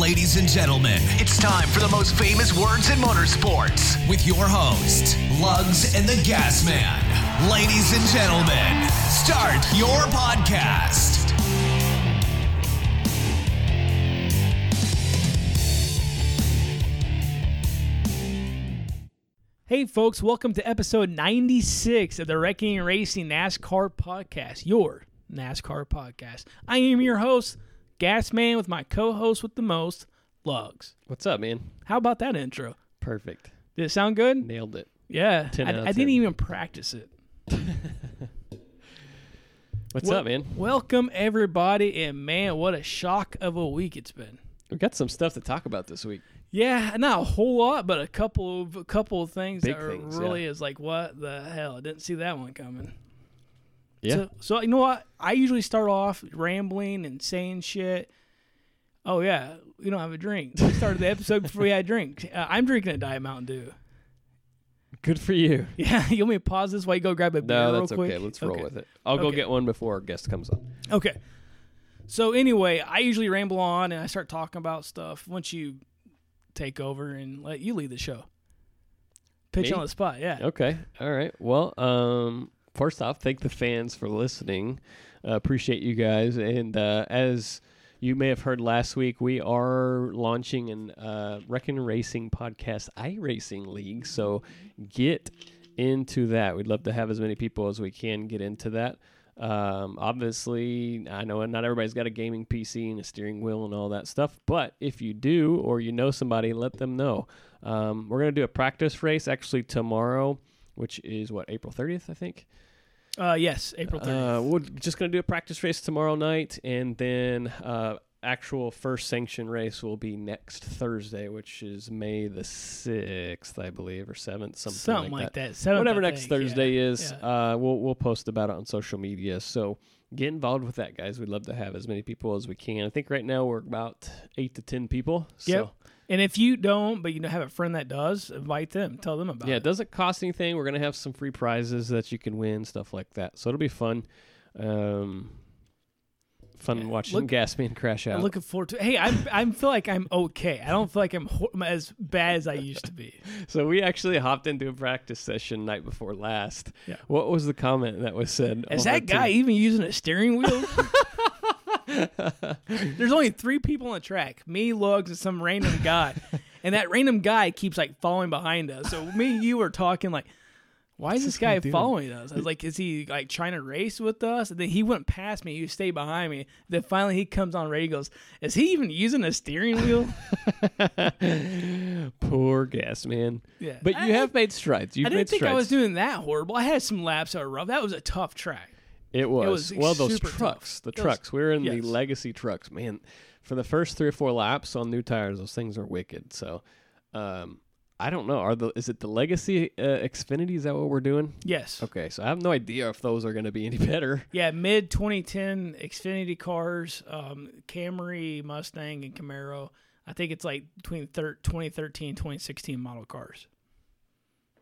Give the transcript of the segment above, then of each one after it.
Ladies and gentlemen, it's time for the most famous words in motorsports with your host, Lugs and the Gas Man. Ladies and gentlemen, start your podcast. Hey, folks, welcome to episode 96 of the Wrecking and Racing NASCAR podcast, your NASCAR podcast. I am your host, Gas Man, with my co host with the most, Lugs. What's up, man? How about that intro? Perfect. Did it sound good? Nailed it. Yeah. I, I didn't even practice it. What's Wel- up, man? Welcome, everybody, and man, what a shock of a week it's been. We got some stuff to talk about this week. Yeah, not a whole lot, but a couple of a couple of things Big that are things, really yeah. is like, what the hell? I didn't see that one coming. Yeah. So, so you know what? I usually start off rambling and saying shit. Oh yeah, we don't have a drink. We started the episode before we had a drink. Uh, I'm drinking a Diet Mountain Dew. Good for you. Yeah, you want me to pause this while you go grab a beer No, that's okay. Let's roll Okay. with it. I'll go get one before our guest comes on. Okay. So anyway, I usually ramble on and I start talking about stuff. Once you take over and let you lead the show, pitch Me? on the spot. Yeah. Okay. All right. Well, um, first off, thank the fans for listening. Uh, appreciate you guys. And uh, as you may have heard last week, we are launching an uh, Wrecking Racing podcast iRacing League. So get into that. We'd love to have as many people as we can get into that. Um, obviously, I know not everybody's got a gaming PC and a steering wheel and all that stuff, but if you do or you know somebody, let them know. Um, we're going to do a practice race actually tomorrow, which is what, April 30th, I think? Uh, yes, April 30th. Uh, we're just going to do a practice race tomorrow night, and then uh, actual first sanction race will be next Thursday, which is May the 6th, I believe, or 7th, something, Something like like that that. Whatever next think, yeah. Thursday is, Yeah. uh, we'll we'll post about it on social media. So get involved with that, guys. We'd love to have as many people as we can. I think right now we're about eight to ten people. So Yep. And if you don't, but you know, have a friend that does, invite them. Tell them about yeah, it it. doesn't cost anything. We're gonna have some free prizes that you can win, stuff like that. So it'll be fun. Um, fun Yeah, watching look- Gasman crash out. I'm looking forward to. Hey, I'm I feel like I'm okay. I don't feel like I'm hor- as bad as I used to be. so we actually hopped into a practice session night before last. Yeah. What was the comment that was said? Is that guy to- even using a steering wheel? There's only three people on the track: me, Lugs, and some random guy. And that random guy keeps like following behind us. So me and you were talking like, why is this guy following us? I was like, is he like trying to race with us? And then he went past me. He stayed behind me. Then finally he comes on radio. Goes, is he even using a steering wheel? Poor gas man. Yeah. But I- you have made strides. You've I didn't made think strides. I was doing that horrible. I had some laps that were rough. That was a tough track. It was. was well, those super tough. trucks, the Those- trucks. We were in the legacy trucks, man. For the first three or four laps on new tires, those things are wicked. So, um, I don't know. Are the is it the legacy uh, Xfinity? Is that what we're doing? Yes. Okay, so I have no idea if those are going to be any better. Yeah, mid 2010 Xfinity cars, um, Camry, Mustang, and Camaro. I think it's like between thir- 2013 2016 model cars.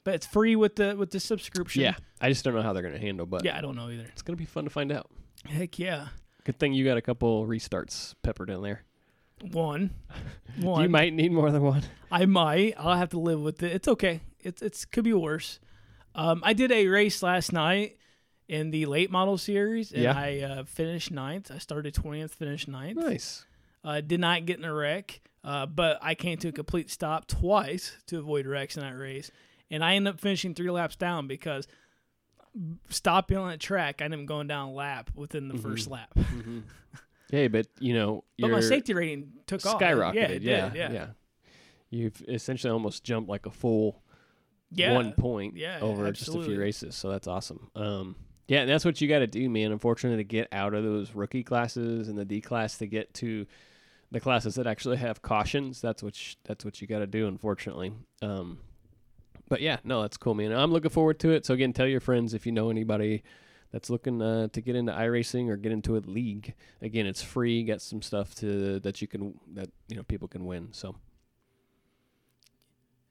But it's free with the with the subscription. Yeah, I just don't know how they're going to handle, but Yeah, I don't know either. it's going to be fun to find out. Heck yeah. Good thing you got a couple restarts peppered in there. One. One. You might need more than one. I might. I'll have to live with it. It's okay. It's it's could be worse. Um, I did a race last night in the late model series, and Yeah. I uh, finished ninth. I started twentieth, finished ninth. Nice. Uh, did not get in a wreck, uh, but I came to a complete stop twice to avoid wrecks in that race, and I end up finishing three laps down because stopping on the track, I end up going down a lap within the Mm-hmm. first lap. Hey, but you know, But my safety rating took off. skyrocketed. Yeah, yeah, yeah, yeah. You've essentially almost jumped like a full Yeah. one point Yeah, over just a few races. So that's awesome. Um, yeah, and that's what you got to do, man. Unfortunately, to get out of those rookie classes and the D class to get to the classes that actually have cautions, that's what sh- that's what you got to do. Unfortunately, um, but yeah, no, that's cool, man. I'm looking forward to it. So again, tell your friends if you know anybody that's looking uh, to get into iRacing or get into a league. Again, it's free. Got some stuff to that you can that you know people can win. So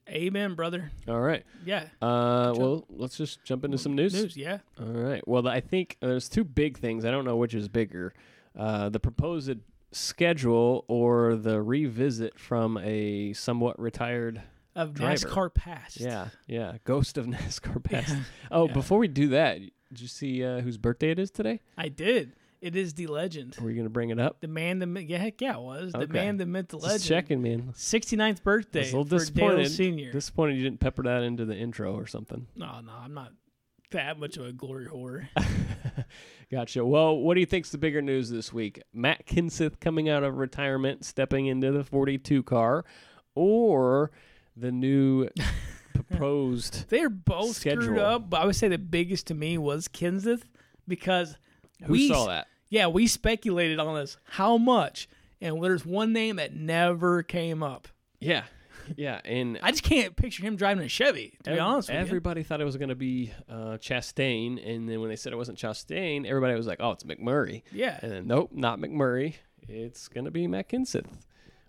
Amen, brother. all right. Yeah. Uh, well, let's just jump into some news. News, yeah. All right. Well, I think there's two big things. I don't know which is bigger. Uh, the proposed schedule or the revisit from a somewhat retired. Of Driver. NASCAR past. Yeah, yeah, ghost of NASCAR past. Yeah. Oh, Yeah. before we do that, did you see uh, whose birthday it is today? I did. It is the legend. Were you going to bring it up? The man that meant, yeah, heck yeah, it was. The Okay. man that meant the legend. Just checking, man. 69th birthday I was a little disappointed. Senior. Disappointed you didn't pepper that into the intro or something. no, no, I'm not that much of a glory whore. Gotcha. Well, what do you think's the bigger news this week? Matt Kenseth coming out of retirement, stepping into the 42 car, or the new proposed? They're both screwed Schedule. up, but I would say the biggest to me was Kenseth because Who we saw that? Yeah, we speculated on this how much, and there's one name that never came up. Yeah, yeah, and I just can't picture him driving a Chevy. To be honest with you. everybody thought it was going to be uh, Chastain, and then when they said it wasn't Chastain, everybody was like, "Oh, it's McMurray." Yeah. And then nope, not McMurray. It's going to be Matt Kenseth,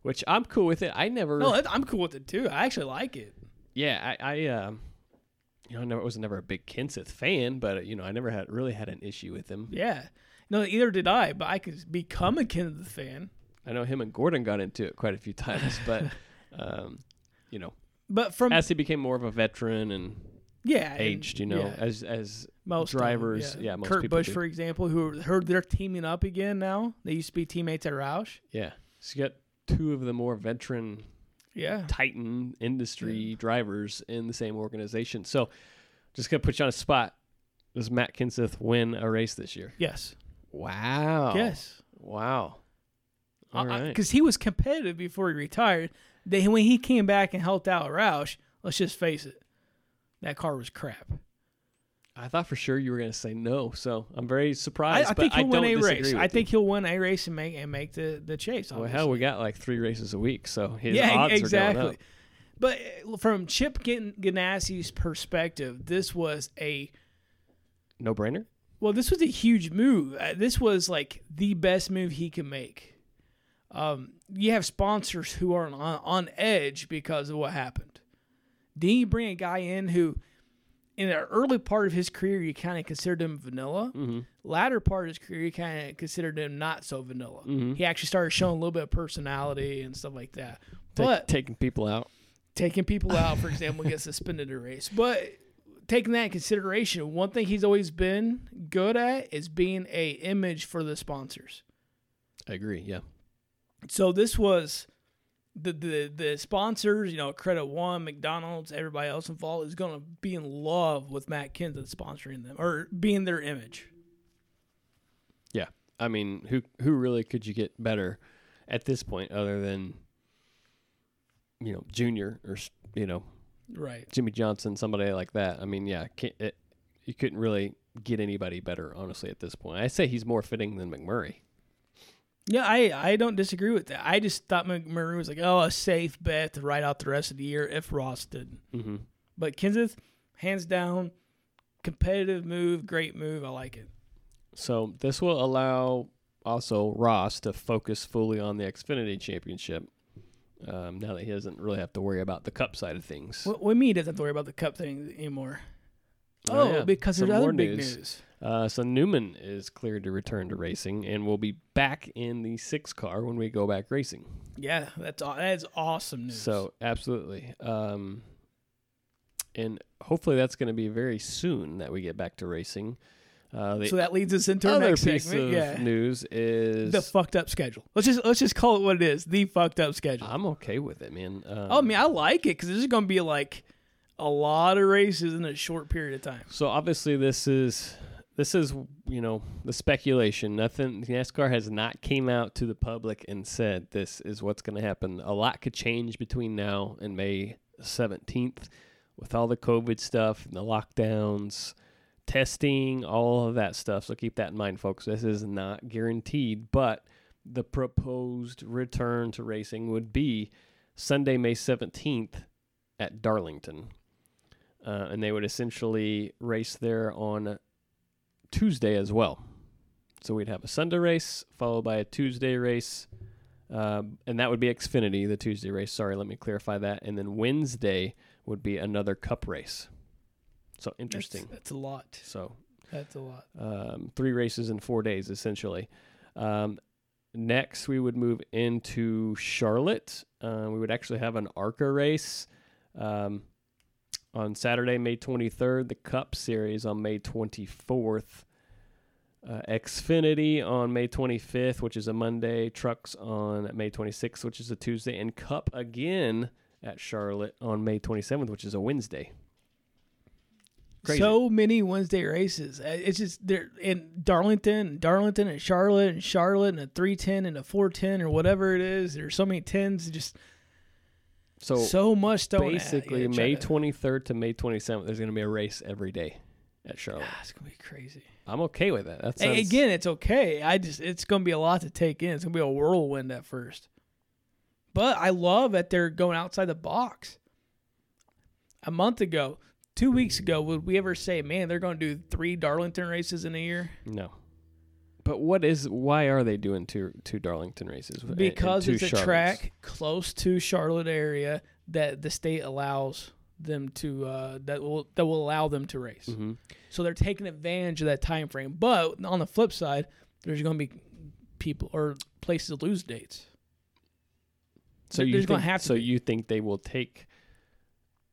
which I'm cool with it. I never. No, I'm cool with it too. I actually like it. Yeah, I, I um, you know, I never was never a big Kenseth fan, but uh, you know, I never had really had an issue with him. Yeah. No, either did I, but I could become a Kenseth fan. I know him and Gordon got into it quite a few times, but um, you know, But from as he became more of a veteran and yeah, and- aged, you know, yeah, as as most of them, drivers, yeah, most Kurt Busch, do. for example, who heard they're teaming up again now. They used to be teammates at Roush. yeah, so you got two of the more veteran Yeah. Titan industry drivers in the same organization. So, just gonna put you on a spot. Does Matt Kenseth win a race this year? Yes. Wow. Yes. Wow. All right. Because he was competitive before he retired. Then when he came back and helped out Roush, let's just face it, that car was crap. I thought for sure you were going to say no, so I'm very surprised. I but think he'll I win a race. I you. think he'll win a race and make and make the, the chase. Well, hell, we got like three races a week, so his yeah, odds exactly. are going up. But uh, from Chip Gan- Ganassi's perspective, this was a No brainer. well, this was a huge move. Uh, this was like the best move he could make. Um, you have sponsors who are on, on edge because of what happened. Then you bring a guy in who, in the early part of his career, you kind of considered him vanilla. Mm-hmm. Latter part of his career, you kind of considered him not so vanilla. Mm-hmm. He actually started showing a little bit of personality and stuff like that. But taking people out. taking people out, for example, gets suspended a race. But taking that in consideration, one thing he's always been good at is being a image for the sponsors. I agree. Yeah. So this was the the the sponsors, you know, Credit One, McDonald's, everybody else involved is going to be in love with Matt Kenseth sponsoring them or being their image. Yeah. I mean, who who really could you get better at this point other than you know Junior or you know Right. Jimmie Johnson, somebody like that? I mean, yeah, can't, it, you couldn't really get anybody better, honestly, at this point. I say he's more fitting than McMurray. Yeah, I, I don't disagree with that. I just thought McMurray was like, oh, a safe bet to ride out the rest of the year if Ross didn't. Mm-hmm. But Kenseth, hands down, competitive move, great move. I like it. So this will allow also Ross to focus fully on the Xfinity Championship. Um, now that he doesn't really have to worry about the Cup side of things. What, what me doesn't have to worry about the cup thing anymore. Oh, Oh, yeah. because Some there's other more big news. Uh, so Newman is cleared to return to racing and we'll be back in the six car when we go back racing. Yeah, that's that is awesome news. So absolutely, um, and hopefully that's going to be very soon that we get back to racing. Uh, so that leads us into our next piece segment. of yeah, news is the fucked up schedule. Let's just let's just call it what it is. The fucked up schedule. I'm okay with it, man. Um, oh, I mean, I like it because this is going to be like a lot of races in a short period of time. So obviously this is this is you know the speculation. Nothing NASCAR has not came out to the public and said this is what's going to happen. A lot could change between now and May 17th with all the COVID stuff and the lockdowns, testing, all of that stuff. So keep that in mind, folks. This is not guaranteed, but the proposed return to racing would be Sunday, May 17th at Darlington uh, and they would essentially race there on Tuesday as well. So we'd have a Sunday race followed by a Tuesday race, um, and that would be Xfinity, the Tuesday race. Sorry, let me clarify that. And then Wednesday would be another Cup race. So interesting. That's, that's a lot. So That's a lot. um, three races in four days, essentially. Um, next, we would move into Charlotte. Uh, we would actually have an ARCA race um, on Saturday, May 23rd, the Cup Series on May 24th. Uh, Xfinity on May 25th, which is a Monday. Trucks on May 26th, which is a Tuesday. And Cup again at Charlotte on May 27th, which is a Wednesday. Crazy. So many Wednesday races. Uh, It's just they're in Darlington, Darlington, and Charlotte, and Charlotte, and a three ten and a four ten or whatever it is. There's so many tens. Just So, so much stone. basically, May 23rd to May 27th, there's going to be a race every day at Charlotte. Ah, it's gonna be crazy. I'm okay with that. That A- sounds, Again, it's okay. I just it's gonna be a lot to take in. It's gonna be a whirlwind at first. But I love that they're going outside the box. A month ago, two weeks ago, would we ever say, man, they're going to do three Darlington races in a year? No. But what is why are they doing two two Darlington races? and- and Because it's a track close to Charlotte area that the state allows them to uh, that will that will allow them to race. Mhm. So they're taking advantage of that time frame. But on the flip side, there's going to be people or places to lose dates. So you think, have so be. you think they will take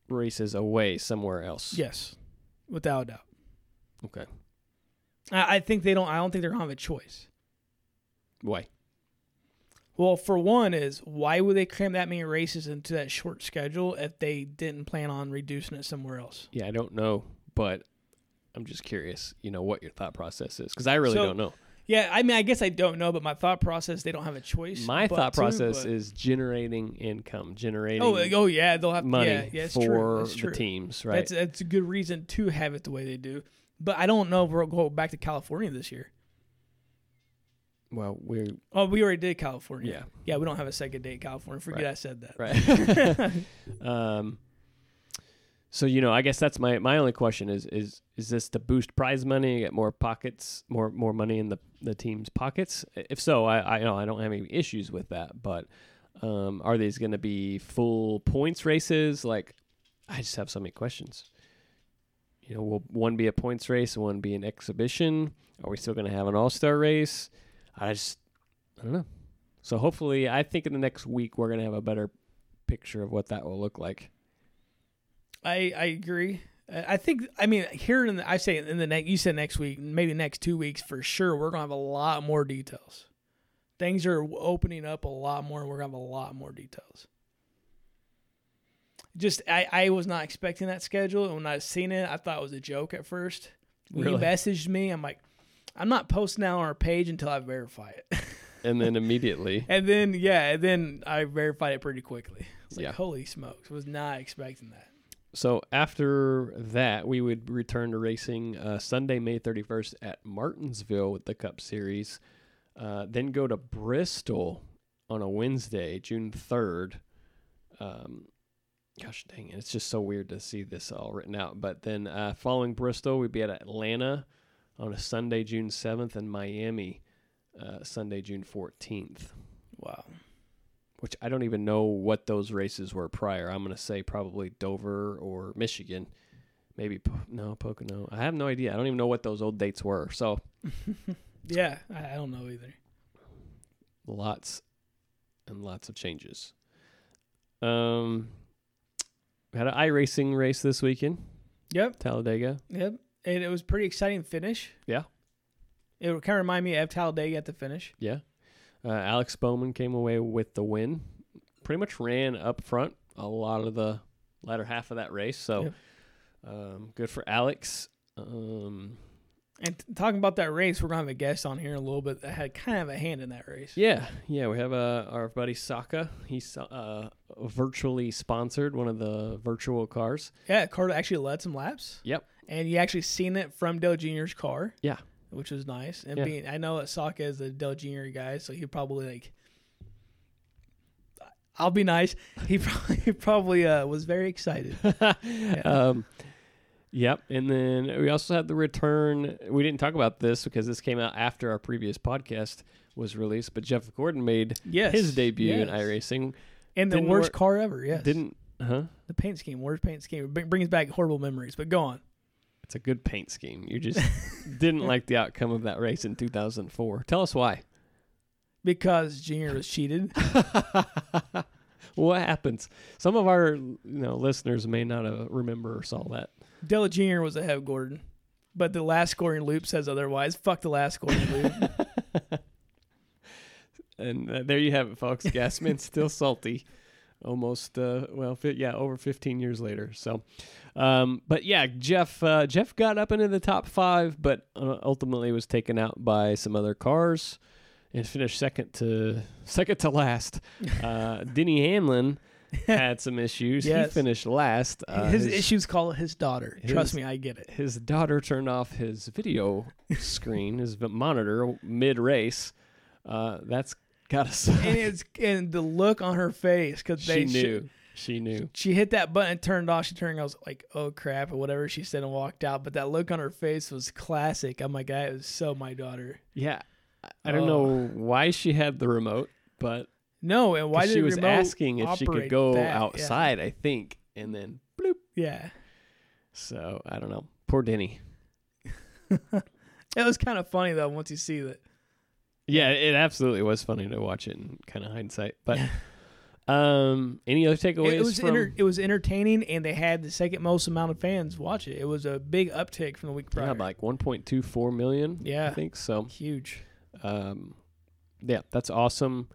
races away somewhere else? Yes, without a doubt. Okay. I, I think they don't. I don't think they're gonna have a choice. Why? Well, for one, is why would they cram that many races into that short schedule if they didn't plan on reducing it somewhere else? Yeah, I don't know, but I'm just curious. You know what your thought process is because I really So, don't know. Yeah, I mean, I guess I don't know, but my thought process, they don't have a choice. My thought to, process but- is generating income, generating oh, oh yeah, they'll have money Yeah, yeah, it's for true. That's the teams, right? That's that's a good reason to have it the way they do. But I don't know if we'll go back to California this year. well, we're Oh, we already did California. Yeah. Yeah, we don't have a second date in California. Forget Right. I said that. right. um, so you know, I guess that's my my only question is is is this to boost prize money, get more pockets, more more money in the the team's pockets? If so, I I know I don't have any issues with that, but um, are these going to be full points races? Like, I just have so many questions. You know, will one be a points race and one be an exhibition? Are we still going to have an all star race? I just I don't know. So hopefully, I think in the next week we're going to have a better picture of what that will look like. I I agree. I think I mean here in the, I say in the next you said next week maybe next two weeks for sure we're gonna have a lot more details. Things are opening up a lot more. and We're gonna have a lot more details. Just I I was not expecting that schedule, and when I seen it, I thought it was a joke at first. When Really? you messaged me, I'm like, I'm not posting that on our page until I verify it. And then immediately, and then yeah, and then I verified it pretty quickly. It's like Yeah. holy smokes, was not expecting that. so after that, we would return to racing uh, Sunday, May 31st at Martinsville with the Cup Series. Uh, then go to Bristol on a Wednesday, June 3rd. Um, gosh dang it, it's just so weird to see this all written out. But then uh, following Bristol, we'd be at Atlanta on a Sunday, June 7th, and Miami uh, Sunday, June 14th. Wow. which I don't even know what those races were prior. I'm going to say probably Dover or Michigan. Maybe no Pocono. I have no idea. I don't even know what those old dates were. So Yeah, I, don't know either. lots and lots of changes. Um, had an iRacing race this weekend, Yep, Talladega. yep. And it was pretty exciting finish. Yeah. It kind of remind me of Talladega at the finish. Yeah, uh, Alex Bowman came away with the win. Pretty much ran up front a lot of the latter half of that race. So Yep. um, good for Alex. Um, And talking about that race, we're gonna have a guest on here in a little bit that had kind of a hand in that race. Yeah, yeah, we have uh, our buddy Saka. He's uh, virtually sponsored one of the virtual cars. Yeah, Carter actually led some laps. Yep. And you actually seen it from Dale Jr.'s car. Yeah. Which was nice. And Yeah. being I know that Saka is a Dale Jr. guy, so he probably like I'll be nice. He probably he probably uh, was very excited. um, yep, and then we also had the return. We didn't talk about this because this came out after our previous podcast was released, but Jeff Gordon made Yes. his debut in iRacing. And the Didn't worst work- car ever, yes. Didn't, huh? the paint scheme, worst paint scheme. Br- brings back horrible memories, but go on. It's a good paint scheme. You just didn't like the outcome of that race in 2004. Tell us why. because Junior was cheated. what happens? Some of our you know listeners may not uh, remember or saw that. Dale Jr. was ahead of Gordon, but the last scoring loop says otherwise. Fuck the last scoring loop. And uh, there you have it, folks. Gasman's still salty. Almost, uh, well, fi- yeah, over 15 years later. So, um, but yeah, Jeff uh, Jeff got up into the top five, but uh, ultimately was taken out by some other cars and finished second to second to last. Uh, Denny Hamlin had some issues. Yes. He finished last. Uh, his, issues call his daughter. Trust me, I get it. his daughter turned off his video screen, his monitor mid race. Uh, that's gotta suck. And it's and the look on her face because She they knew. She knew. She hit that button, turned off. She turned. I was like, "Oh crap!" or whatever she said, and walked out. But that look on her face was classic. I'm like, "That was so my daughter." Yeah. I- don't Oh. know why she had the remote, but No, and why did she the was asking if she could go that? Yeah. outside, I think, and then bloop. Yeah, So I don't know. Poor Denny. it was kind of funny though once you see that. Yeah, it absolutely was funny to watch it in kind of hindsight. But um, any other takeaways It, was from? enter, it was entertaining, and they had the second most amount of fans watch it. It was a big uptick from the week prior. yeah, like 1.24 million. Yeah. I think so. Huge. Um, yeah, that's awesome.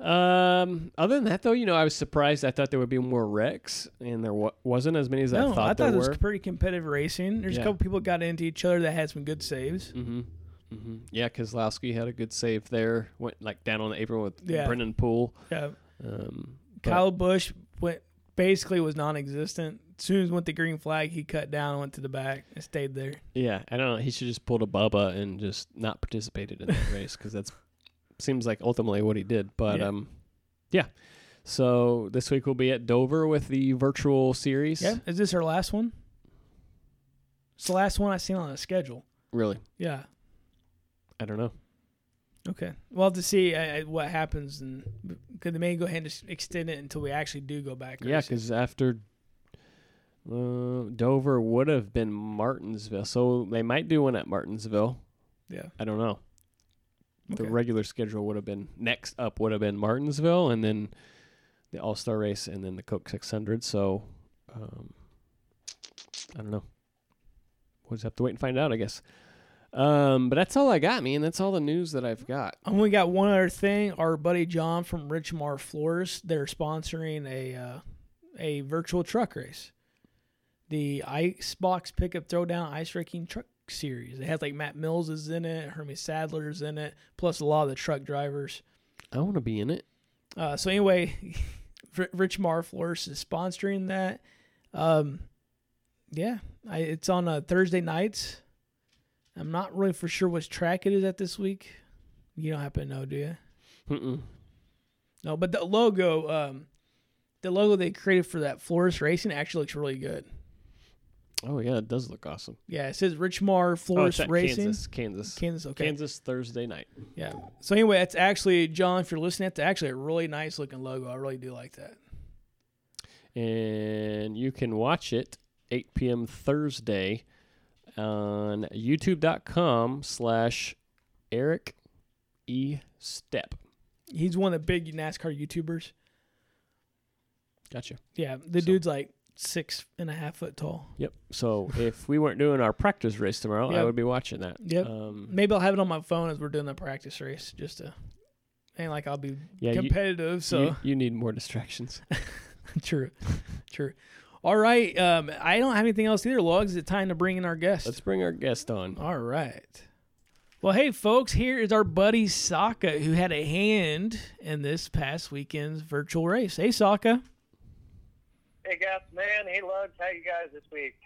Um, other than that, though, you know, I was surprised. I thought there would be more wrecks, and there wa- wasn't as many as no, I thought No, I thought it were. was pretty competitive racing. There's Yeah. a couple people got into each other that had some good saves. Mm-hmm. Mm-hmm. Yeah, Kozlowski had a good save there. Went like down on the apron with Yeah. Brendan Poole. Yeah, Um, Kyle Busch went basically was non-existent. As soon as went the green flag, he cut down, went to the back, and stayed there. yeah, I don't know. He should just pulled a Bubba and just not participated in that race because that's seems like ultimately what he did. But Yeah. um, yeah. So this week we'll be at Dover with the virtual series. Yeah, is this our last one? It's the last one I've seen on the schedule. Really, Yeah. I don't know. Okay. We'll to see uh, what happens, and could they may go ahead and extend it until we actually do go back. Yeah, because after uh, Dover would have been Martinsville, so they might do one at Martinsville. yeah. I don't know. The regular schedule would have been next up would have been Martinsville, and then the All Star race, and then the Coke 600. So um, I don't know. We'll just have to wait and find out, I guess. Um, but that's all I got, man. That's all the news that I've got. And we got one other thing. Our buddy John from Richmar Floors, they're sponsoring a uh, a virtual truck race. The Icebox Pickup Throwdown Ice Wrecking Truck Series. It has like Matt Mills is in it, Hermie Sadler's in it, plus a lot of the truck drivers. I want to be in it. Uh, so anyway, R- Richmar Floors is sponsoring that. Um, yeah, I, it's on uh, Thursday nights. I'm not really for sure which track it is at this week. You don't happen to know, do you? Mm-mm. No, but the logo, um, the logo they created for that Floors Racing actually looks really good. Oh yeah, it does look awesome. Yeah, it says Richmar Oh, Floors at Racing. Kansas, Kansas, Kansas, okay. Kansas Thursday night. Yeah. So anyway, it's actually John. If you're listening, it's actually a really nice looking logo. I really do like that. and you can watch it 8 p.m. Thursday on youtube.com slash Eric E. Step. He's one of the big NASCAR YouTubers. Gotcha. Yeah, the So- dude's like six and a half foot tall. Yep. So if we weren't doing our practice race tomorrow, I would be watching that. Yep. Um, Maybe I'll have it on my phone as we're doing the practice race, just to ain't like I'll be yeah, you, competitive. so you, you need more distractions. true, true. All right, um, I don't have anything else either. Lugs, is it time to bring in our guest? Let's bring our guest on. All right. Well, hey, folks, here is our buddy Saka, who had a hand in this past weekend's virtual race. Hey, Saka. Hey, Gas Man. Hey, Lugs. How you guys this week?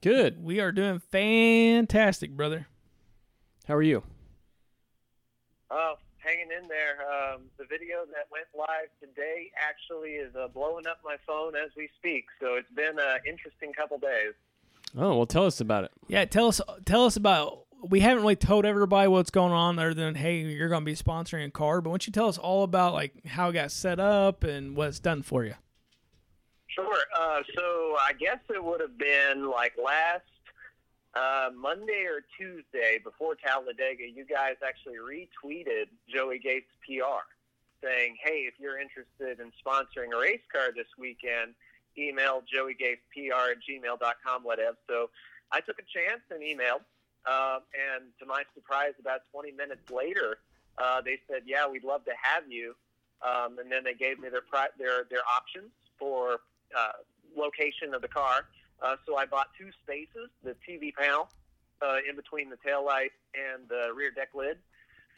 Good. We are doing fantastic, brother. How are you? Oh, hanging in there. Um, the video that went live today actually is uh, blowing up my phone as we speak. So it's been an interesting couple days. Oh, well, tell us about it. Yeah, tell us tell us about. We haven't really told everybody what's going on, other than hey, you're going to be sponsoring a car. But why don't you tell us all about like how it got set up and what it's done for you? Sure. Uh, so I guess it would have been like last uh, Monday or Tuesday before Talladega, you guys actually retweeted Joey Gase PR saying, hey, if you're interested in sponsoring a race car this weekend, email Joey Gase PR at gmail.com, whatever. So I took a chance and emailed. Uh, and to my surprise, about 20 minutes later, uh, they said, yeah, we'd love to have you. Um, and then they gave me their, pri- their, their options for uh, location of the car. Uh, so I bought two spaces, the TV panel uh, in between the tail light and the rear deck lid,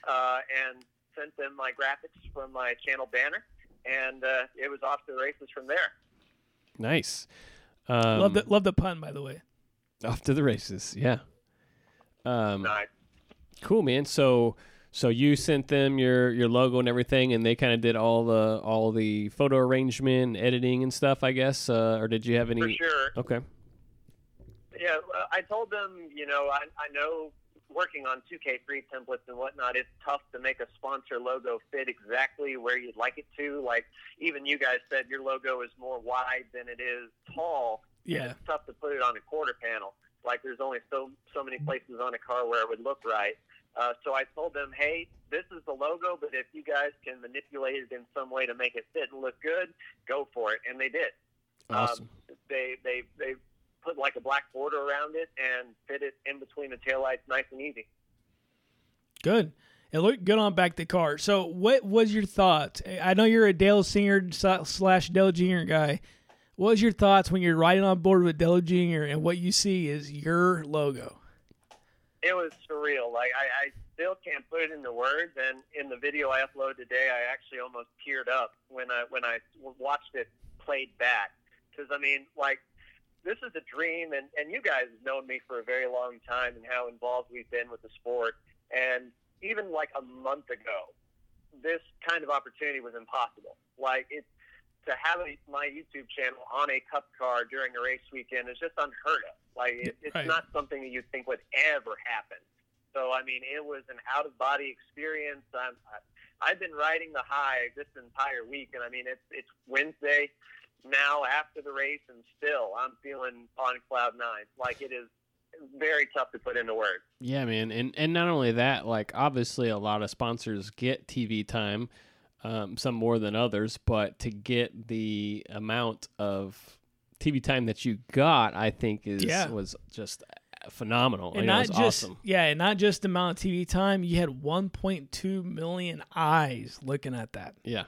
uh, and sent them my graphics from my channel banner, and uh, it was off to the races from there. Nice. Um, love the love the pun, by the way. Off to the races, yeah. Um, Nice. Cool, man. So, so you sent them your your logo and everything, and they kind of did all the all the photo arrangement, editing, and stuff. I guess, uh, or did you have any? For sure. Okay. Yeah, I told them, you know, I, I know working on 2K3 templates and whatnot, it's tough to make a sponsor logo fit exactly where you'd like it to. Like, even you guys said your logo is more wide than it is tall. Yeah. It's tough to put it on a quarter panel. Like, there's only so so many places on a car where it would look right. Uh, so I told them, hey, this is the logo, but if you guys can manipulate it in some way to make it fit and look good, go for it. And they did. Awesome. Um, they they they put like a black border around it and fit it in between the taillights, nice and easy. Good. It looked good on back the car. So, what was your thoughts? I know you're a Dale Senior slash Dale Jr. guy. What was your thoughts when you're riding on board with Dale Jr. and what you see is your logo? It was surreal. Like I, I still can't put it into words. And in the video I uploaded today, I actually almost teared up when I when I watched it played back. Because I mean, like this is a dream, and and you guys have known me for a very long time and how involved we've been with the sport. And even like a month ago, this kind of opportunity was impossible. Like it to have a, my YouTube channel on a cup car during a race weekend is just unheard of. Like it, it's Right. not something that you think would ever happen. So I mean, it was an out of body experience. I'm, I, I've been riding the high this entire week, and I mean it's it's Wednesday now after the race, and still I'm feeling on cloud nine. Like it is very tough to put into words. Yeah, man, and and not only that, like obviously a lot of sponsors get TV time, um, some more than others, but to get the amount of TV time that you got, I think is Yeah. was just phenomenal. And I know, not it was just awesome. yeah, and not just the amount of TV time. You had 1.2 million eyes looking at that. Yeah,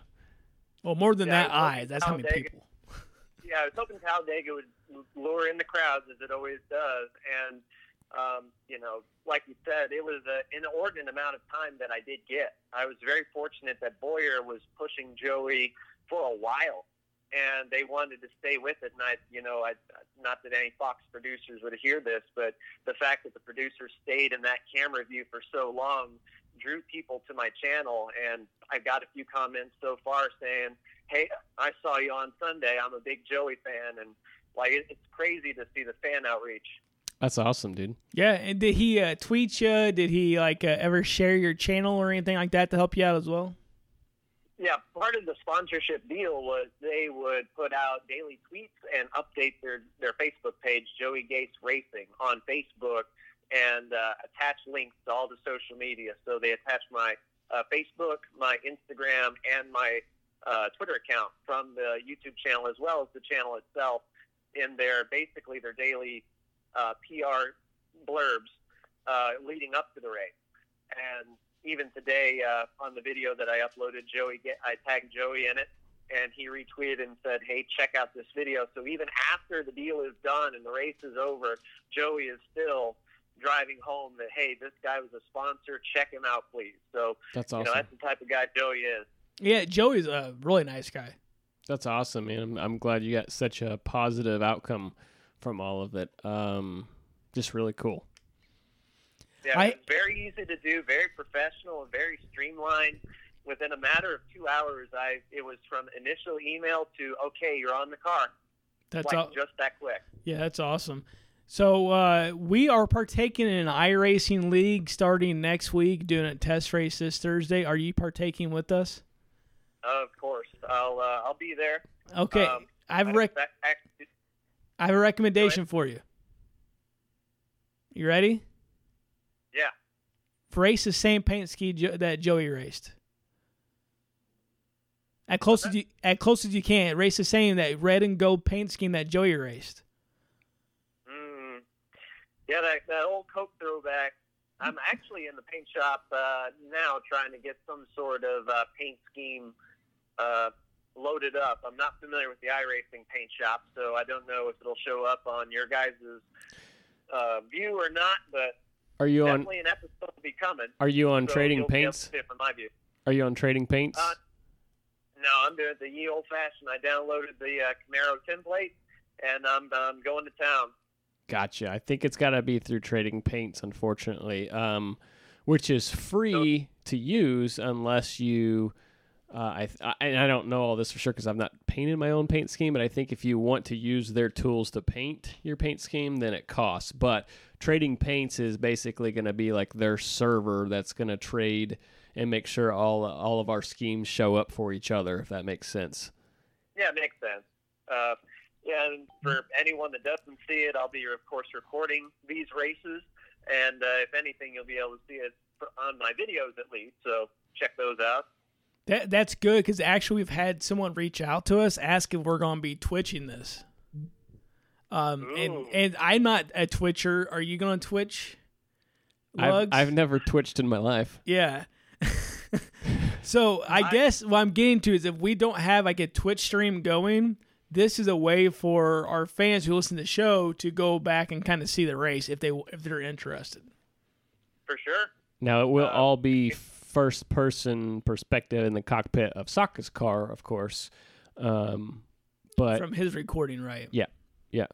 Well, more than Yeah, that eyes. That's how many Talladega. people. yeah, I was hoping Talladega would lure in the crowds as it always does. And, um, you know, like you said, it was an inordinate amount of time that I did get. I was very fortunate that Bowyer was pushing Joey for a while. And they wanted to stay with it, and I, you know, I, not that any Fox producers would hear this, but the fact that the producers stayed in that camera view for so long drew people to my channel. And I got a few comments so far saying, hey, I saw you on Sunday. I'm a big Joey fan, and like it's crazy to see the fan outreach. That's awesome, dude. Yeah, and did he uh, tweet you? Did he like uh, ever share your channel or anything like that to help you out as well? Yeah, part of the sponsorship deal was they would put out daily tweets and update their their Facebook page, Joey Gase Racing, on Facebook, and uh, attach links to all the social media. So they attached my uh, Facebook, my Instagram, and my uh, Twitter account from the YouTube channel as well as the channel itself in their basically their daily uh, PR blurbs uh, leading up to the race. And even today uh, on the video that I uploaded, Joey, I tagged Joey in it, and he retweeted and said, "Hey, check out this video." So even after the deal is done and the race is over, Joey is still driving home that, "Hey, this guy was a sponsor. Check him out, please." So That's you awesome. know that's the type of guy Joey is. Yeah, Joey's a really nice guy. That's awesome, man. I'm, I'm glad you got such a positive outcome from all of it. Um, just really cool. Yeah, I- very easy to do, very professional, and very streamlined. Within a matter of two hours, I it was from initial email to okay, you're on the car, That's like all. just that quick. Yeah, that's awesome. So uh, we are partaking in an iRacing league starting next week, doing a test race this Thursday. Are you partaking with us? Of course, I'll uh, I'll be there. Okay, Um, I have a I rec- expect- actually, I have a recommendation for you. You ready? Yeah. Race the same paint scheme jo- that Joey raced. As close as you as close as you can. Race the same that red and gold paint scheme that Joey raced. Mm. Yeah, that, that old Coke throwback. I'm actually in the paint shop uh, now trying to get some sort of uh, paint scheme uh, loaded up. I'm not familiar with the iRacing paint shop, so I don't know if it'll show up on your guys' uh, view or not, but Are you on? definitely an episode will be coming. Are you on so Trading you'll be able Paints? it my view. Are you on Trading Paints? Uh, No, I'm doing the ye old fashioned. I downloaded the uh, Camaro template, and I'm, I'm going to town. Gotcha. I think it's got to be through Trading Paints, unfortunately, um, which is free to use unless you. Uh, I, I and I don't know all this for sure because I've not painted my own paint scheme, but I think if you want to use their tools to paint your paint scheme, then it costs. But Trading Paints is basically going to be like their server that's going to trade and make sure all all of our schemes show up for each other, if that makes sense. Yeah, it makes sense. Uh, yeah, and for anyone that doesn't see it, I'll be, of course, recording these races. And uh, if anything, you'll be able to see it on my videos at least. So check those out. That that's good because actually we've had someone reach out to us ask if we're going to be twitching this. Um, and Ooh. and I'm not a Twitcher. Are you going to Twitch? I've, I've never twitched in my life. Yeah. so I, I- guess what I'm getting to is if we don't have like a Twitch stream going, this is a way for our fans who listen to the show to go back and kind of see the race if they if they're interested. For sure. Now it will Uh, all be first person perspective in the cockpit of Sokka's car, of course. Um, but From his recording, right? yeah, yeah.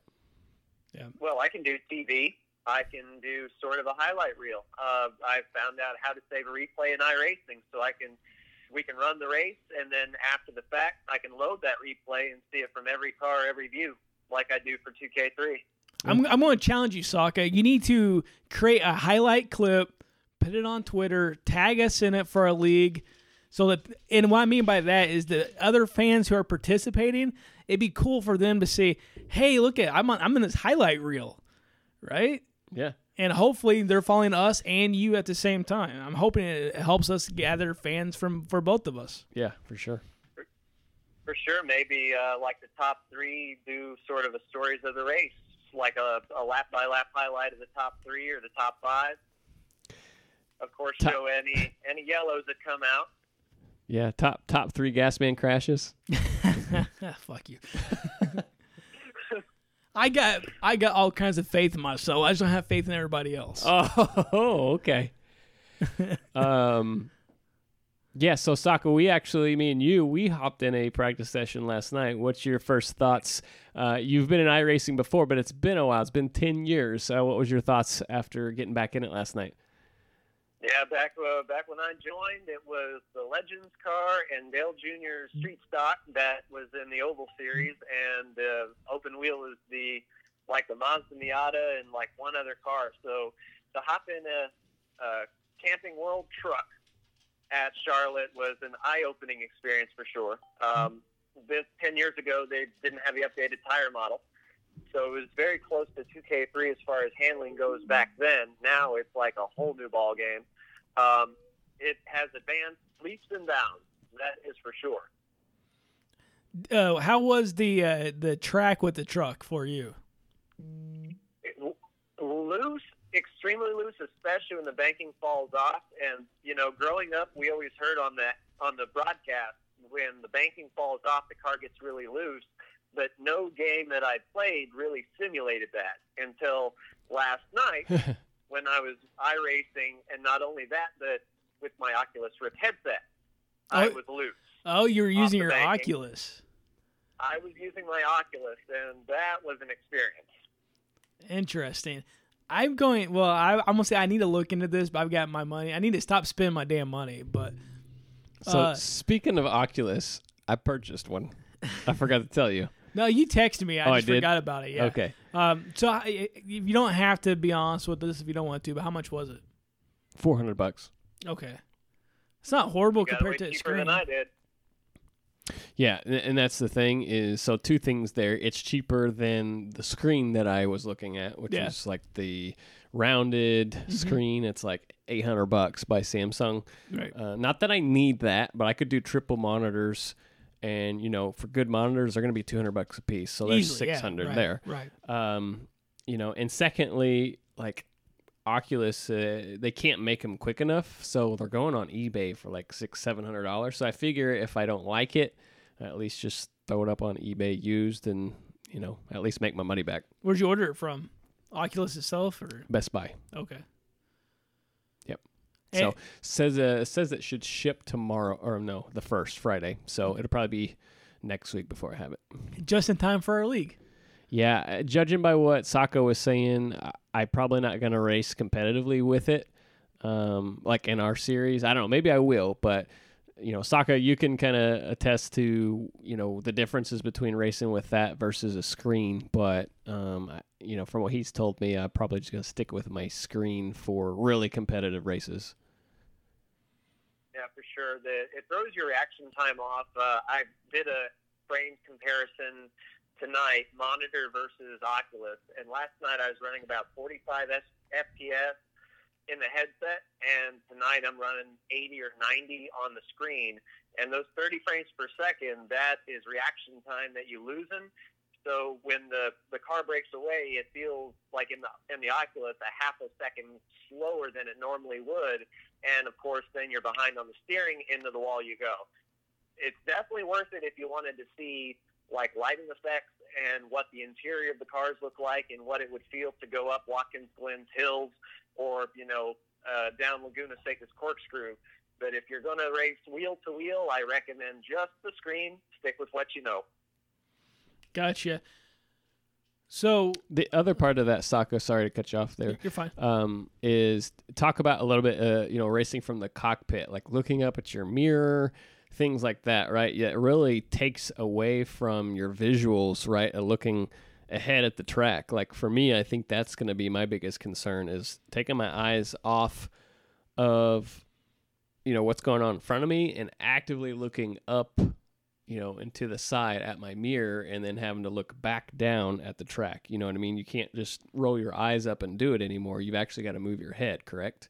Yeah. Well, I can do TV. I can do sort of a highlight reel. Uh, I found out how to save a replay in iRacing, so I can we can run the race, and then after the fact, I can load that replay and see it from every car, every view, like I do for 2K3. I'm I'm going to challenge you, Sokka. You need to create a highlight clip, put it on Twitter, tag us in it for a league, so that. And what I mean by that is the other fans who are participating, it'd be cool for them to see, hey, look at I'm on, I'm in this highlight reel, right? Yeah. And hopefully they're following us and you at the same time. I'm hoping it helps us gather fans from for both of us. Yeah, for sure. For sure, maybe uh, like the top three do sort of a stories of the race, like a, a lap by lap highlight of the top three or the top five. Of course, Top- show any any yellows that come out. Yeah, top top three Gasman crashes. Fuck you. I got I got all kinds of faith in myself. I just don't have faith in everybody else. Oh, okay. um, yeah. So Saka, we actually, me and you, we hopped in a practice session last night. What's your first thoughts? Uh, you've been in iRacing before, but it's been a while. It's been ten years. Uh, what was your thoughts after getting back in it last night? Yeah, back uh, back when I joined, it was the Legends car and Dale Jr. Street Stock that was in the Oval Series, and uh, Open Wheel is the like the Mazda Miata and like one other car. So to hop in a, a Camping World truck at Charlotte was an eye-opening experience for sure. Um, this ten years ago, they didn't have the updated tire model. So it was very close to 2K3 as far as handling goes back then. Now it's like a whole new ball game. Um, it has advanced leaps and bounds. That is for sure. Uh, how was the uh, the track with the truck for you? It- loose, extremely loose, especially when the banking falls off. And you know, growing up, we always heard on that on the broadcast when the banking falls off, the car gets really loose. But no game that I played really simulated that until last night when I was iRacing, and not only that, but with my Oculus Rift headset, I Oh. was loose. Oh, you were using your banking. Oculus. I was using my Oculus, and that was an experience. Interesting. I'm going. Well, I, I'm gonna say I need to look into this, but I've got my money. I need to stop spending my damn money. But So Uh, speaking of Oculus, I purchased one. I forgot to tell you. No, you texted me. I Oh, I just did? forgot about it. Yeah. Okay, Um. So I, you don't have to be honest with this if you don't want to. But how much was it? four hundred bucks. Okay. It's not horrible Got compared way to the cheaper screen. than I did. Yeah, and- and that's the thing is so two things there. It's cheaper than the screen that I was looking at, which Yeah. is like the rounded screen. It's like 800 bucks by Samsung. Right. Uh, not that I need that, but I could do triple monitors and you know, for good monitors they're going to be 200 bucks a piece. So there's Easily, yeah, 600 right, there. Right. Um, you know, and secondly, like Oculus, uh, they can't make them quick enough, so they're going on eBay for like six, seven hundred dollars. So I figure if I don't like it, at least just throw it up on eBay used, and you know, at least make my money back. Where'd you order it from? Oculus itself, or Best Buy. okay? Yep. And- So says uh says it should ship tomorrow, or no, the first Friday. So it'll probably be next week before I have it. just in time for our league. Yeah, uh, judging by what Sako was saying, I- I'm probably not going to race competitively with it. Um, like in our series, I don't know. Maybe I will, but you know, Sako, you can kind of attest to you know the differences between racing with that versus a screen. But um, I- you know, from what he's told me, I'm probably just going to stick with my screen for really competitive races. Yeah, for sure. The, it throws your reaction time off. Uh, I did a frame comparison tonight, monitor versus Oculus, and last night I was running about 45 S- FPS in the headset, and tonight I'm running 80 or 90 on the screen. And those 30 frames per second, that is reaction time that you losing. So when the, the car breaks away, it feels like in the in the Oculus a half a second slower than it normally would and of course then you're behind on the steering into the wall you go. It's definitely worth it if you wanted to see like lighting effects and what the interior of the cars look like and what it would feel to go up watkins glen's hills or you know uh, down laguna seca's corkscrew. But if you're going to race wheel to wheel i recommend just the screen stick with what you know. Gotcha. So The other part of that, Sako, sorry to cut you off there. you're fine. um, is talk about a little bit, uh, you know, racing from the cockpit, like looking up at your mirror, things like that, right? Yeah, it really takes away from your visuals, right? Uh, looking ahead at the track. Like for me, I think that's going to be my biggest concern is taking my eyes off of, you know, what's going on in front of me and actively looking up you know, and to the side at my mirror and then having to look back down at the track. You know what I mean? You can't just roll your eyes up and do it anymore. You've actually got to move your head, correct?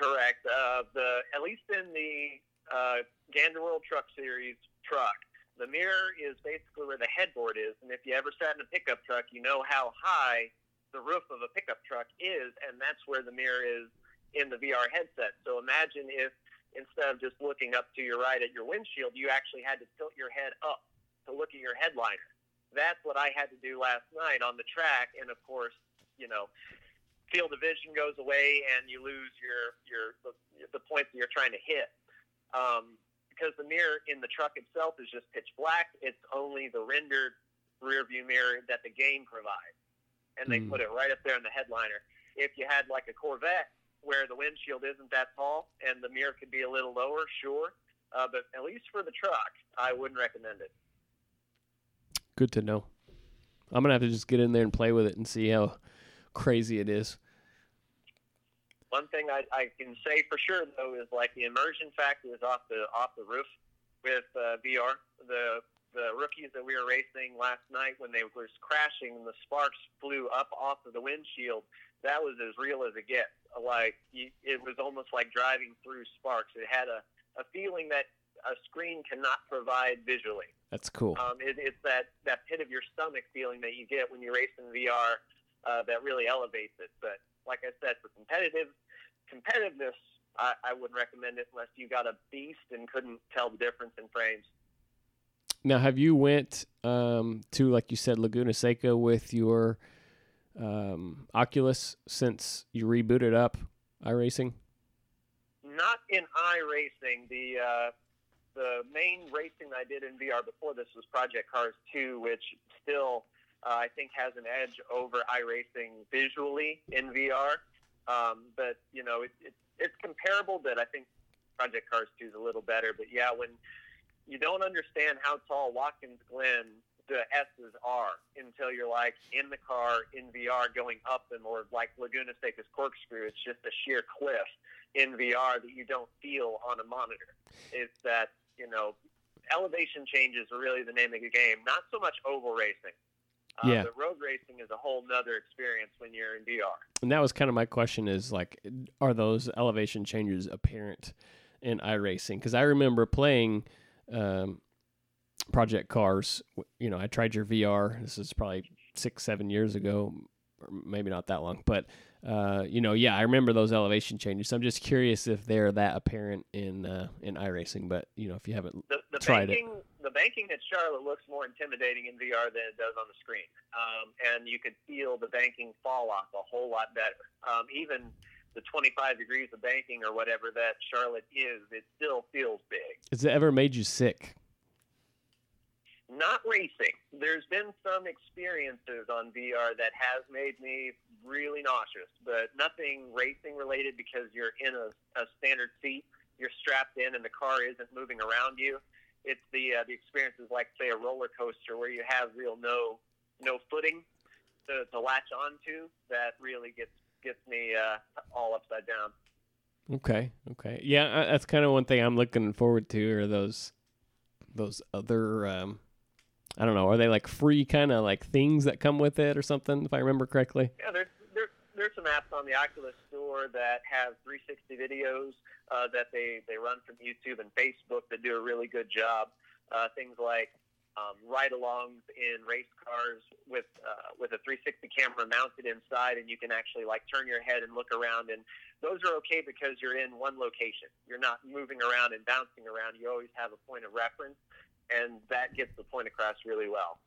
Correct. Uh, the at least in the uh, Gander World Truck Series truck, the mirror is basically where the headboard is. And if you ever sat in a pickup truck, you know how high the roof of a pickup truck is, and that's where the mirror is in the VR headset. So imagine if instead of just looking up to your right at your windshield, you actually had to tilt your head up to look at your headliner. That's what I had to do last night on the track, and of course, you know, field of vision goes away and you lose your your the, the points that you're trying to hit. Um, because the mirror in the truck itself is just pitch black. It's only the rendered rear view mirror that the game provides, and they Hmm. put it right up there in the headliner. If you had like a Corvette where the windshield isn't that tall and the mirror could be a little lower, sure. Uh, but at least for the truck, I wouldn't recommend it. Good to know. I'm gonna have to just get in there and play with it and see how crazy it is. One thing I, I can say for sure though is like the immersion factor is off the off the roof with uh, VR. The the rookies that we were racing last night when they were crashing and the sparks flew up off of the windshield, that was as real as it gets. Like it was almost like driving through sparks. It had a, a feeling that a screen cannot provide visually. That's cool. Um, it, it's that, that pit of your stomach feeling that you get when you race in VR uh, that really elevates it. But like I said, for competitive competitiveness, I, I wouldn't recommend it unless you got a beast and couldn't tell the difference in frames. Now, have you went um, to like you said Laguna Seca with your um, Oculus since you rebooted up iRacing? Not in iRacing. The uh, the main racing I did in VR before this was Project Cars 2, which still uh, I think has an edge over iRacing visually in VR. Um, but you know, it, it, it's comparable, but I think Project Cars 2 is a little better. But yeah, when you don't understand how tall Watkins Glen the S's are until you're like in the car in VR going up them, or like Laguna Seca's corkscrew. It's just a sheer cliff in VR that you don't feel on a monitor. It's that you know elevation changes are really the name of the game. Not so much oval racing. Uh, Yeah. The road racing is a whole nother experience when you're in VR. And that was kind of my question: is like, are those elevation changes apparent in iRacing? Because I remember playing um, Project Cars. You know, I tried your VR. This is probably six, seven years ago, or maybe not that long. But uh, you know, yeah, I remember those elevation changes. So I'm just curious if they're that apparent in uh, in iRacing. But you know, if you haven't The, the Tried it. banking, the banking at Charlotte looks more intimidating in VR than it does on the screen, um, and you could feel the banking fall off a whole lot better. Um, even the 25 degrees of banking or whatever that Charlotte is, it still feels big. has it ever made you sick? Not racing. There's been some experiences on VR that has made me really nauseous, but nothing racing related because you're in a, a standard seat, you're strapped in, and the car isn't moving around you. It's the uh, the experiences like say a roller coaster where you have real no no footing to, to latch onto that really gets gets me uh, all upside down. Okay, okay, yeah, uh, that's kind of one thing I'm looking forward to. Are those those other um, I don't know, are they like free kind of like things that come with it or something? If I remember correctly. Yeah, there's there, there's some apps on the Oculus Store that have 360 videos uh, that they, they run from YouTube and Facebook that do a really good job. Uh, things like um, ride-alongs in race cars with uh, with a 360 camera mounted inside, and you can actually like turn your head and look around. And those are okay because you're in one location. You're not moving around and bouncing around. You always have a point of reference, and that gets the point across really well.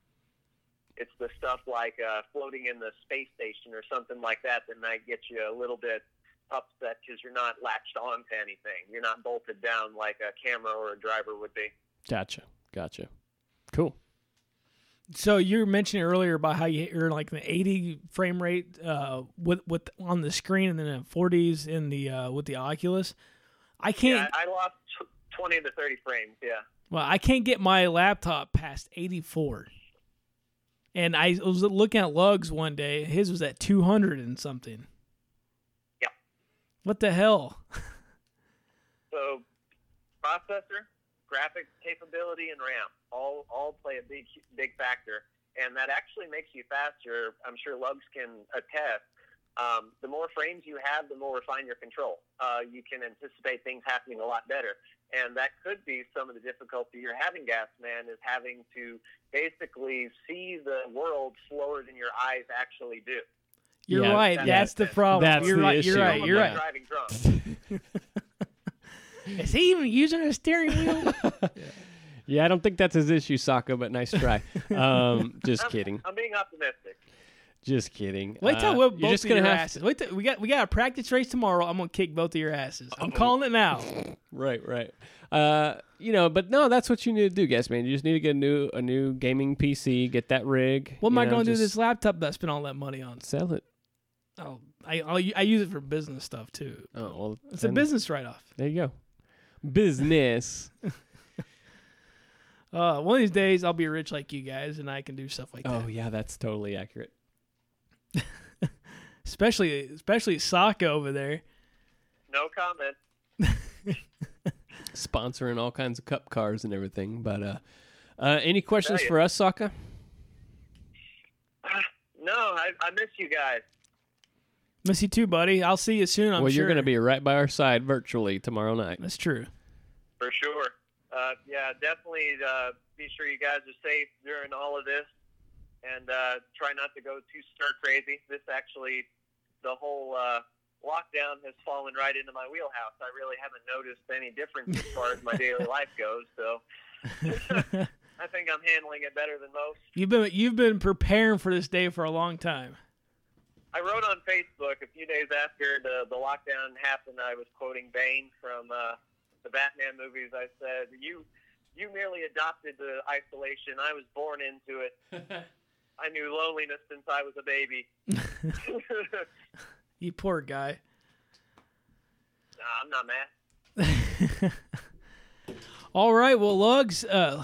It's the stuff like uh, floating in the space station or something like that that might get you a little bit upset because you're not latched on to anything. You're not bolted down like a camera or a driver would be. Gotcha, gotcha. Cool. So you were mentioning earlier about how you- you're like the 80 frame rate uh, with with on the screen and then in 40s in the uh, with the Oculus. I can't. I lost 20 to 30 frames. Yeah. Well, I can't get my laptop past 84. And I was looking at Lugs one day. His was at 200 and something. Yeah. What the hell? So processor, graphics capability, and RAM all all play a big big factor, and that actually makes you faster. I'm sure Lugs can attest. Um, the more frames you have, the more refined your control. Uh, you can anticipate things happening a lot better, and that could be some of the difficulty you're having, Gas Man, is having to basically see the world slower than your eyes actually do. You're Yeah, right. that- That's the problem. that's you're the right. You're right. You're right. Driving drunk. Is he even using a steering wheel? Yeah, I don't think that's his issue, Saka, but nice try. um, just I'm- kidding. I'm being optimistic. Just kidding. Wait till Uh, we're both just of gonna your have asses. Wait till, we got we got a practice race tomorrow. I'm gonna kick both of your asses. I'm calling it now. Right, right. Uh, you know, but no, that's what you need to do, guys, man. You just need to get a new a new gaming PC, get that rig. What am you I going to do with this laptop that I spent all that money on? Sell it. Oh, I I'll, I use it for business stuff too. Oh, well, It's a business write off. There you go. Business. Uh, one of these days I'll be rich like you guys, and I can do stuff like oh that. yeah, that's totally accurate. Especially especially Saka over there. No comment. Sponsoring all kinds of cup cars and everything. But uh, uh, any questions for us, Saka? No, I, I miss you guys. Miss you too, buddy. I'll see you soon. I'm well, sure. you're going to be right by our side virtually tomorrow night. That's true. For sure. Uh, yeah, definitely uh, be sure you guys are safe during all of this and uh, try not to go too stir crazy. This actually, the whole uh, lockdown has fallen right into my wheelhouse. I really haven't noticed any difference as far as my daily life goes. So I think I'm handling it better than most. You've been you've been preparing for this day for a long time. I wrote on Facebook a few days after the, the lockdown happened. I was quoting Bane from uh, the Batman movies. I said, "You, you merely adopted the isolation. I was born into it. I knew loneliness since I was a baby." You poor guy. nah, I'm not mad. All right, well, Lugs, uh,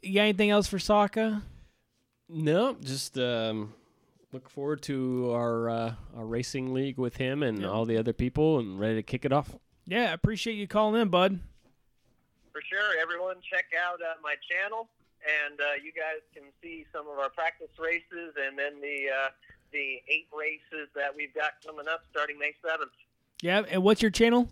you got anything else for Saka? No, just um, look forward to our uh, our racing league with him and all the other people, and ready to kick it off. Yeah, I appreciate you calling in, bud. For for sure. Everyone, check out uh, my channel, and uh, you guys can see some of our practice races, and then the uh, the eight races that we've got coming up starting May seventh. Yeah, and what's your channel?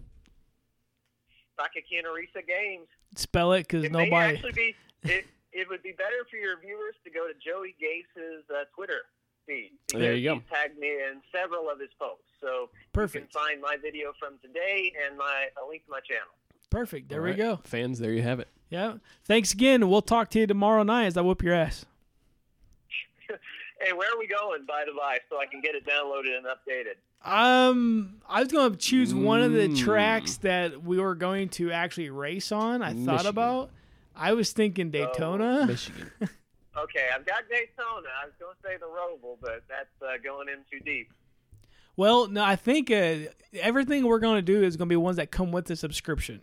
Sakakina Risa Games. Spell it because It may nobody. actually be. It, it would be better for your viewers to go to Joey Gase's uh, Twitter feed. There you go. Tagged me in several of his posts, so Perfect. you can find my video from today and my a link to my channel. Perfect. There All we right, go. Fans, there you have it. Yeah. Thanks again. We'll talk to you tomorrow night as I whoop your ass. Hey, where are we going, by the by, so I can get it downloaded and updated? Um, I was going to choose one of the Mm. tracks that we were going to actually race on. I thought about. I was thinking Daytona. Michigan. Okay, I've got Daytona. I was going to say the Roval, but that's uh, going in too deep. Well, no, I think uh, everything we're going to do is going to be ones that come with the subscription.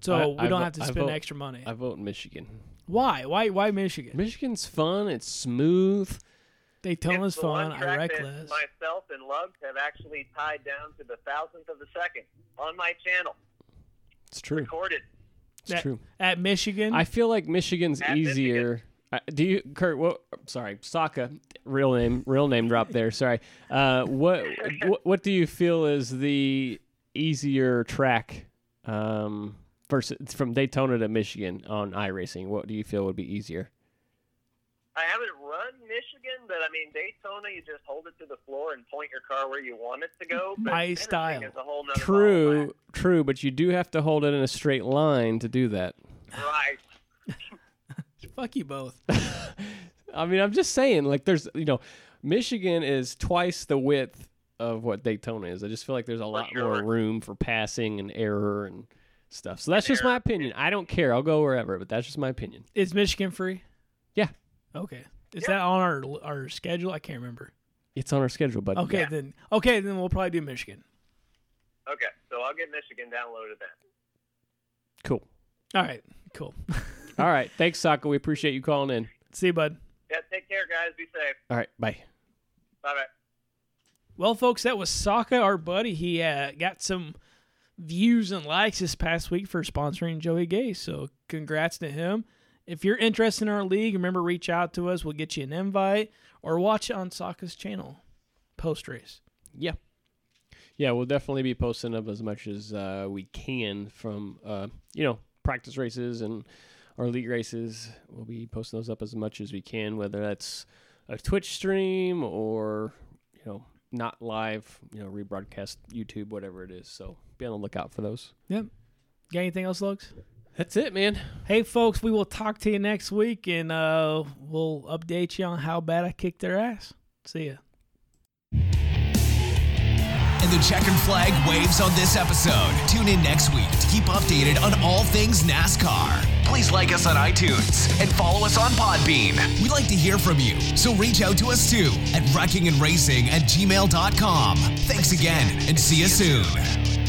Yep. So I- we I don't vo- have to I spend vote- extra money. I vote Michigan. Why? Why? Why Michigan? Michigan's fun. It's smooth. Daytona's it's the fun. one I track reckless. myself and Lugs have actually tied down to the thousandth of a second on my channel, It's true. recorded. It's At- true. At Michigan, I feel like Michigan's At easier. Uh, do you, Kurt? What? Sorry, Saka. Real name. Real name drop there. Sorry. Uh, what, what? What do you feel is the easier track? Um, versus from Daytona to Michigan on iRacing. What do you feel would be easier? I haven't run Michigan, but I mean Daytona, you just hold it to the floor and point your car where you want it to go. But My style. Is a whole nother ball True. True. But you do have to hold it in a straight line to do that. Right. fuck you both. I mean, I'm just saying, like, there's, you know, Michigan is twice the width of what Daytona is. I just feel like there's a lot more room for passing and error and stuff. So that's just my opinion. I don't care. I'll go wherever, but that's just my opinion. Is Michigan free? Yeah. Okay. Is Yeah. that on our our schedule? I can't remember. It's on our schedule, but Okay, Yeah. then. Okay, then we'll probably do Michigan. Okay, so I'll get Michigan downloaded then. cool. All right. Cool. All right. Thanks, Saka. We appreciate you calling in. See you, bud. Yeah, take care, guys. Be safe. All right. Bye. Bye bye. Well, folks, that was Saka, our buddy. He uh, got some views and likes this past week for sponsoring Joey Gase. So, congrats to him. If you're interested in our league, remember reach out to us. We'll get you an invite or watch it on Saka's channel post race. Yeah. Yeah, we'll definitely be posting up as much as uh, we can from, uh, you know, practice races and our league races. We'll be posting those up as much as we can, whether that's a Twitch stream or, you know, not live, you know, rebroadcast YouTube, whatever it is. So be on the lookout for those. Yep. Got anything else, Lugs? That's it, man. Hey, folks, we will talk to you next week and uh, we'll update you on how bad I kicked their ass. See ya. And the checkered flag waves on this episode. Tune in next week to keep updated on all things NASCAR. Please like us on iTunes and follow us on Podbean. We'd like to hear from you, so reach out to us too at wreckingandracing at gmail.com. Thanks again and see you soon.